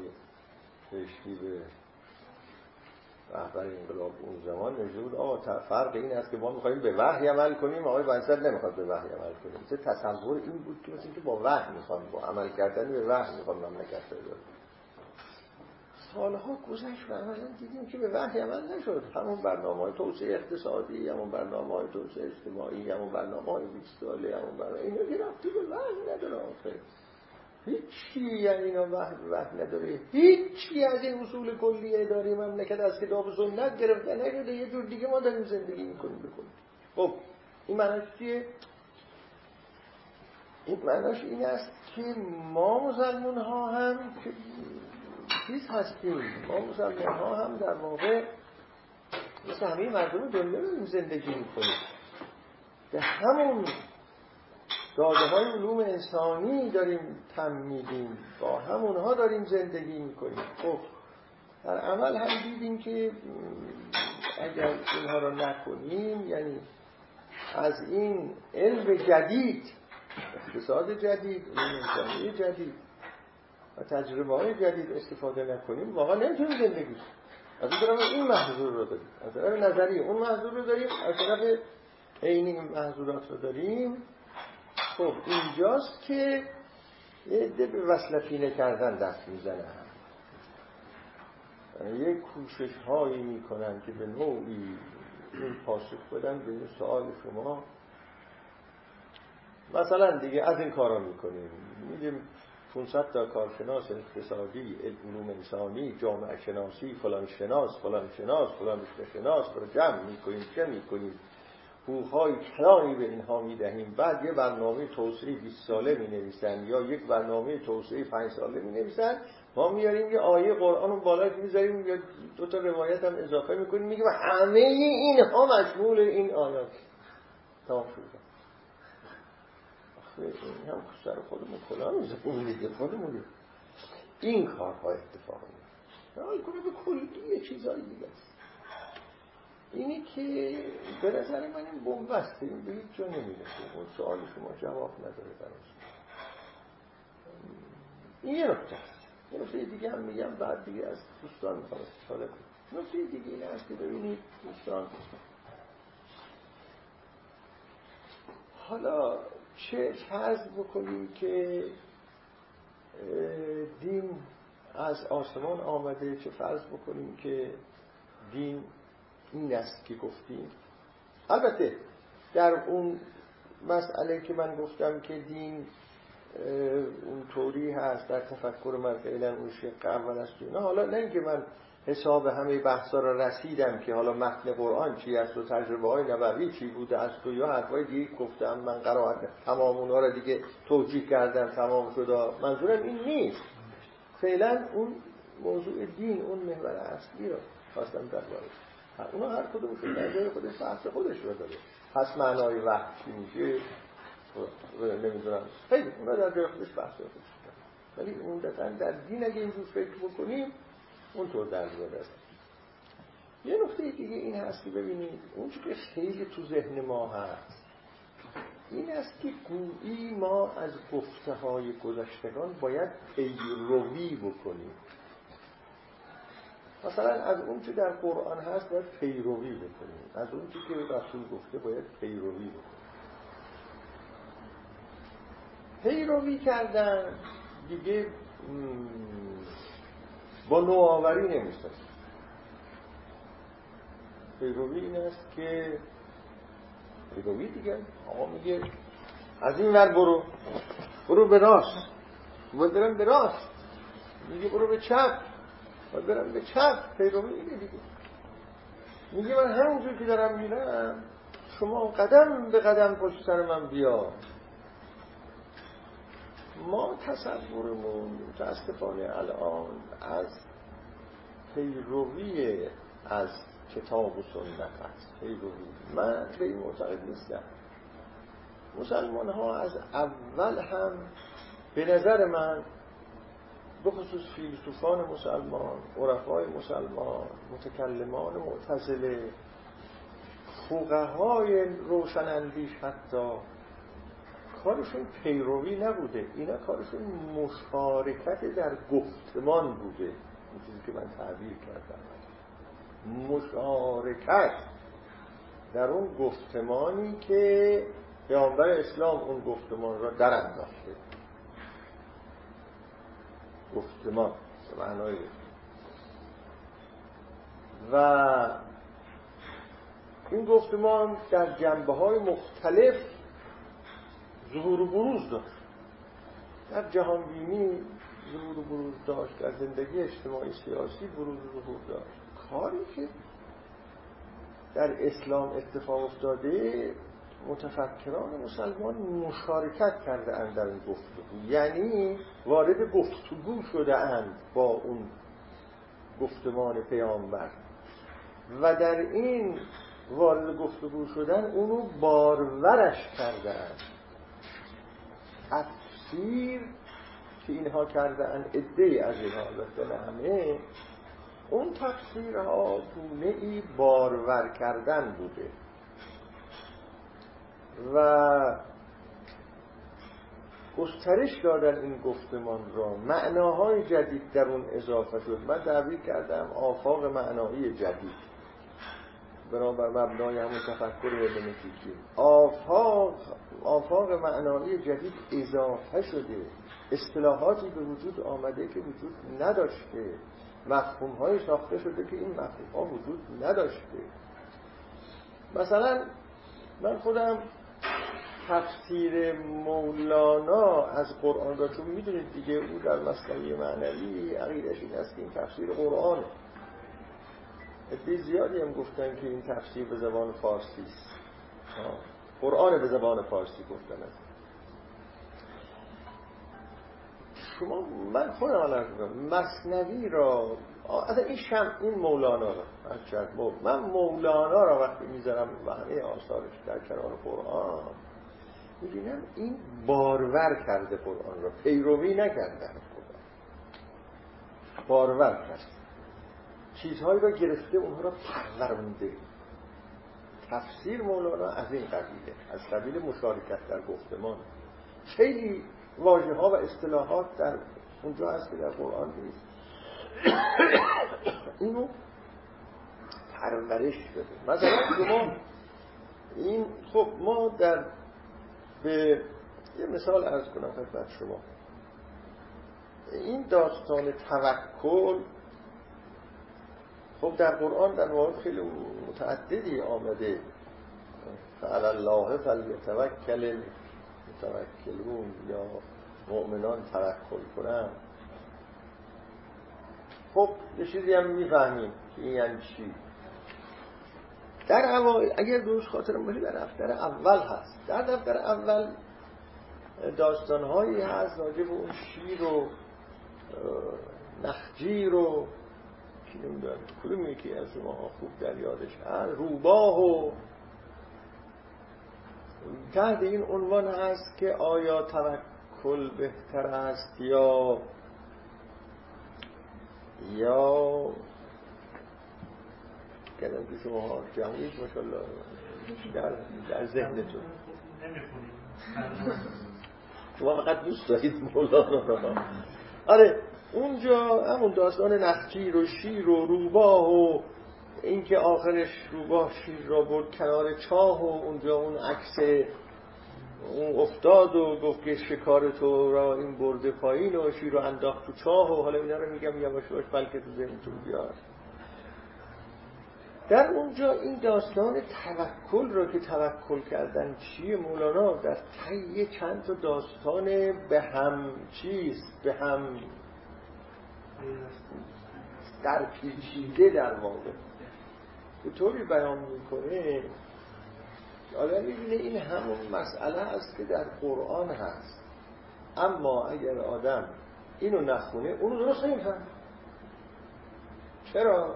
بهشتی به رهبر انقلاب اون زمان نوشته بود آقا فرق این است که ما می‌خوایم به وحی عمل کنیم. آقای بنی نمی‌خواد به وحی عمل کنیم مثل تصور این بود که مثل که با وحی می‌خوام با عمل کردن به وحی می‌خوام مملکت پیدا سالها گذشت و عملا دیدیم که به وحی عمل نشد. همون برنامه های توسعه اقتصادی همون برنامه های توسعه اجتماعی همون برنامه های 20 ساله همون برنامه اینا که رفتی به وحی نداره آخه هیچی یعنی اینا وحی وحی نداره هیچی از این اصول کلیه داریم مملکت از کتاب سنت گرفته نشده یه جور دیگه ما داریم زندگی می‌کنیم بکنیم خب این معنیش چیه؟ این معنیش این است که ما مسلمون ها هم چیز هستیم. ما مسلمان ها هم در واقع مثل همه مردم دنیا زندگی می‌کنیم. به همون داده های علوم انسانی داریم تم میدیم. با همونها داریم زندگی می‌کنیم. خب در عمل هم دیدیم که اگر اینها رو نکنیم یعنی از این علم جدید اقتصاد جدید علم انسانی جدید و تجربه های جدید استفاده نکنیم واقعا نمی‌تونیم زندگی از طرف این محضور رو داریم. از طرف نظری اون محضور رو داریم. از طرف عینی محضورات رو داریم. خب اینجاست که عده به وصلتینه کردن دست می‌زنن. یک کوشش هایی می‌کنن که به نوعی این پاسخ بدن به این سوال شما. مثلا دیگه از این کارا می‌کنیم. میگیم 500 تا کارشناس اقتصادی علوم انسانی جامعه شناسی فلان شناس فلان شناس فلان شناس رو جمع می‌کنیم. چه می‌کنیم؟ حقوقهای کلانی به اینها می‌دهیم. بعد یه برنامه توسعه 20 ساله می نویسن یا یک برنامه توسعه 5 ساله می نویسن ما میاریم یه آیه قرآن رو بالا می‌ذاریم یا دو تا روایت هم اضافه می‌کنیم. میگیم همه اینها مشمول این آیات. تمام شد. این هم سر خودمون کلا می‌زنیم دیگه خودمون این کارها اتفاق میفته به کلی یه چیزایی دیگه اینی که به نظر من این بومبسته این به هیچ جا نمی‌رسه اون سوال شما جواب نداره براش. این یه نکته است. یه نکته دیگه هم میگم بعد دیگه از دوستان می‌خوام استفاده کنم. نکته دیگه این است که ببینید دوستان. حالا چه فرض بکنیم که دین از آسمان آمده؟ چه فرض بکنیم که دین این است که گفتیم. البته در اون مسئله که من گفتم که دین اون طوری هست در تفکر من فعلا اون شق اول است نه حالا نه اینکه من حساب همه بحثا را رسیدم که حالا متن قرآن چی است و تجربه های نبوی چی بوده است و یا حرفای دیگه گفتم. من قرائت تمام اونها را دیگه توجیه کردم تمام شده منظورم این نیست. فعلا اون موضوع دین اون محور اصلی رو خواستم در باره اونا هر کدوم شد در جای خودش بحث خودش رو داره پس معنای وقت چی میشه. نمی‌دونم. خیلی اونا در جای خودش بحث خودش ولی اون در دین اگه اینجور فکر بکنیم اونطور در است یه نقطه دیگه این هست که ببینید اون که خیلی تو ذهن ما هست این است که گویی ما از گفته های گذشتگان باید پیروی بکنیم. مثلا از اون که در قرآن هست باید پیروی بکنیم. از اون که رسول گفته باید پیروی بکنیم. پیروی کردن دیگه با نوآوری نمی‌سازه پیروی این است که پیروی دیگه. آقا میگه از این ور برو. برو به راست. باید برم به راست. میگه برو به چپ. باید برم به چپ پیروی اینه دیگه. میگه من همونجور که دارم میرم شما قدم به قدم پشت سر من بیا. ما تصورمون متاسفانه الان از پیروی از کتاب و سنت است. پیروی. من به این معتقد نیستم. مسلمان ها از اول هم به نظر من بخصوص فیلسوفان مسلمان عرفای مسلمان متکلمان معتزله فوقه های روشنندیش حتی کارشون پیروی نبوده. اینا کارشون مشارکت در گفتمان بوده. این چیزی که من تعبیر کردم. مشارکت در اون گفتمانی که پیامبر اسلام اون گفتمان را در انداخته. گفتمان معنای و این گفتمان در جنبه های مختلف ظهور و بروز داشت. در جهان بینی ظهور و بروز داشت در زندگی اجتماعی سیاسی بروز و ظهور داشت. کاری که در اسلام اتفاق افتاده متفکران مسلمان مشارکت کرده اند در این گفتگو. یعنی وارد گفتگو شده اند با اون گفتمان پیامبر. و در این وارد گفتگو شدن اونو بارورش کرده اند. تفسیر که اینها کرده اند ادهی از اینها البته همه اون تفسیرها گونه ای بارور کردن بوده. و گسترش دادن این گفتمان را. معناهای جدید در اون اضافه شد. من تعبیر کردم آفاق معنایی جدید. بنابر مبنای همون تفکر هرمنوتیکی آفاق آفاق معنایی جدید اضافه شده. اصطلاحاتی به وجود آمده که وجود نداشته. مفهوم های ساخته شده که این مفهوم ها وجود نداشته. مثلا من خودم تفسیر مولانا از قرآن را چون می‌دونید دیگه او در مسئله معنوی عقیدش این است که این تفسیر قرآنه. ادهی زیادی هم گفتن که این تفسیر به زبان فارسی است. قرآن به زبان فارسی گفتن است. شما من خودم الان مصنوی را اصلا این شم این مولانا را من مولانا را وقتی می‌ذارم و همه آثارش در کنار قرآن می‌بینم این بارور کرده قرآن را پیروی نکرده قرآن. بارور کرده. چیزهایی را گرفته اونها را پرورنده. تفسیر مولانا از این قبیله از قبیل مشارکت در گفتمان. خیلی واژه ها و اصطلاحات در اونجا هست که در قرآن نیست. اینو پرورش شده. مثلا شما این خب ما در به یه مثال ارز کنم خدمت شما. این داستان توکل خب در قرآن در واقع خیلی متعددی آمده. فعل الله فلیتوکل متوکلون یا مؤمنان توکل کنن. خب یه چیزی هم می‌فهمیم که این یعنی چی. در اول اگر دوست خاطرم باشه در دفتر اول هست. در دفتر اول داستانهایی هست راجع به اون شیر و نخجیر و کی نمی‌دونم کدوم یکی از شما خوب در یادش هست؟ روباه و تحت این عنوان هست که آیا توکل بهتر است یا یا کردم که شما ها جمعیت ماشالله در, در ذهنتون. شما فقط دوست دارید مولانا را آره اونجا همون داستان نخچیر و شیر و روباه و اینکه آخرش روباه شیر را برد کنار چاه و اونجا اون عکس اون افتاد و گفت که شکار تو را این برده پایین و شیر رو انداخت تو چاه و حالا اینا رو میگم یواش یواش بلکه تو ذهنتون بیاد در اونجا این داستان توکل را که توکل کردن چیه مولانا؟ در طی چند تا داستان به هم چیز به هم در پیچیده در واقع. به طوری بیان می‌کنه آدم می‌بینه این همون مسئله است که در قرآن هست. اما اگر آدم اینو نخونه اونو درست نمیفهم چرا؟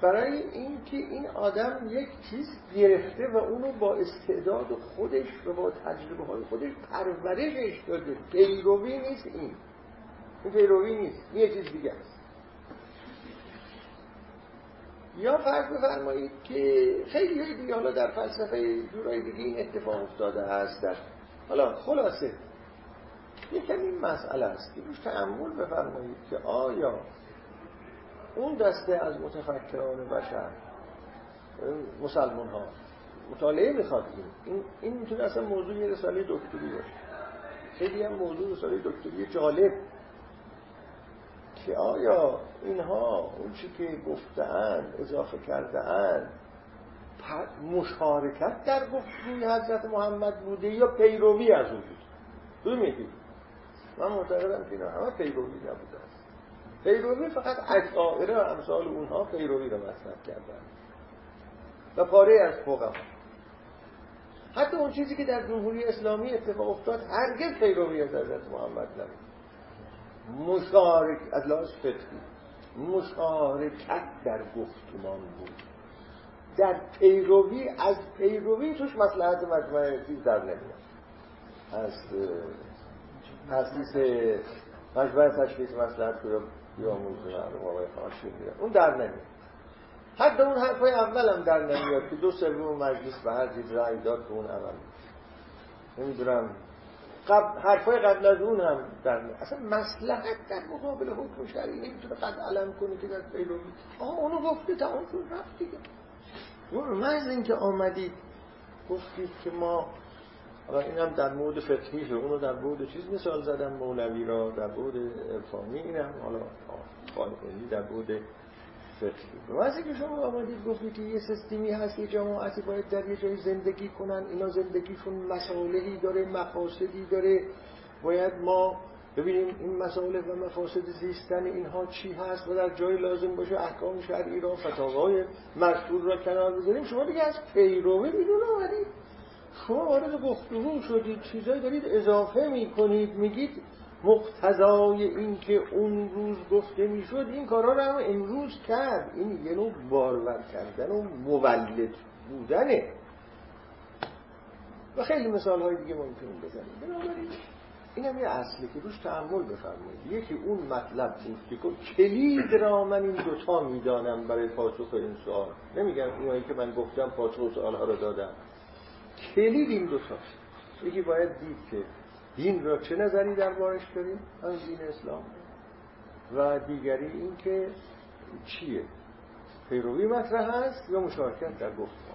برای اینکه این آدم یک چیز گرفته و اونو با استعداد خودش و با تجربه های خودش پرورشش داده. پیروی نیست این. این پیروی نیست. یه چیز دیگه است. یا فرض بفرمایید که خیلی دیگه حالا در فلسفه جورای دیگه این اتفاق افتاده است در حالا خلاصه یکم این مسئله است. که روش تعمل بفرمایید که آیا اون دسته از متفکران بشر مسلمان ها مطالعه می‌خواد این این می‌تونه اصلا موضوع رساله دکتری باشه. خیلی هم موضوع رساله دکتری جالب. که آیا اینها اون چی که گفتن اضافه کرده مشارکت در گفتگوی حضرت محمد بوده یا پیروی از او بود دو میگید من معتقدم که اینا همه پیروی نبوده است. پیروی فقط اشاعره و امثال اونها پیروی رو مطرح کردن. و پاره از فوقم حتی اون چیزی که در جمهوری اسلامی اتفاق افتاد هرگز پیروی از حضرت محمد نبود. مشارک از لحاظ مشارکت در گفتمان بود. در پیروی از پیروی توش مسلحت مجموعه چیز در نمیاد. از تاسیس مجموعه تشخیص مسلحت رو بیاموزه معلوم آقای خاشی اون در نمیاد. حتی اون حرفای اول هم در نمیاد که دو سوم مجلس به هر چیز رأی داد که اون عمل. نمی‌دونم. قبل حرفای قبل از اون هم در اصلا مسلحت در مقابل حکم شرعی نمی‌تونه قد علم کنه که در پیروی آها اونو گفته تمام شد رفت دیگه. اون محض اینکه آمدید گفتید که ما حالا این هم در مورد فقهیشه اونو در مورد چیز مثال زدم مولوی را در مورد عرفانی اینم. حالا خالقی در مورد فقهی وقتی که شما آمدید گفتید که یه سیستمی هست یه جماعتی باید در یه جای زندگی کنن. اینا زندگیشون مسائلی داره مقاصدی داره. باید ما ببینیم این مسائل و مفاسد زیستن اینها چی هست و در جای لازم باشه احکام شرعی را فتاوای مشهور را کنار بذاریم. شما دیگه از پیروی بیرون آمدید. شما وارد گفتگو شدید چیزایی دارید اضافه می‌کنید میگید مقتضای این که اون روز گفته می‌شد این کارا رو هم امروز کرد. این یه نوع بارور کردن و مولد بودنه. و خیلی مثال های دیگه ممکن بزنیم. بنابراین این هم یه اصله که روش تحمل بفرمایید. یکی اون مطلب بود که کلید را من این دوتا می‌دانم برای پاسخ این سوال. نمیگم اونایی که من گفتم پاسخ سوال ها رو دادم کلید این دوتاست یکی باید دید که دین را چه نظری دربارش داریم؟ همین دین اسلام. و دیگری این که چیه؟ پیروی مطرح هست یا مشارکت در گفتمان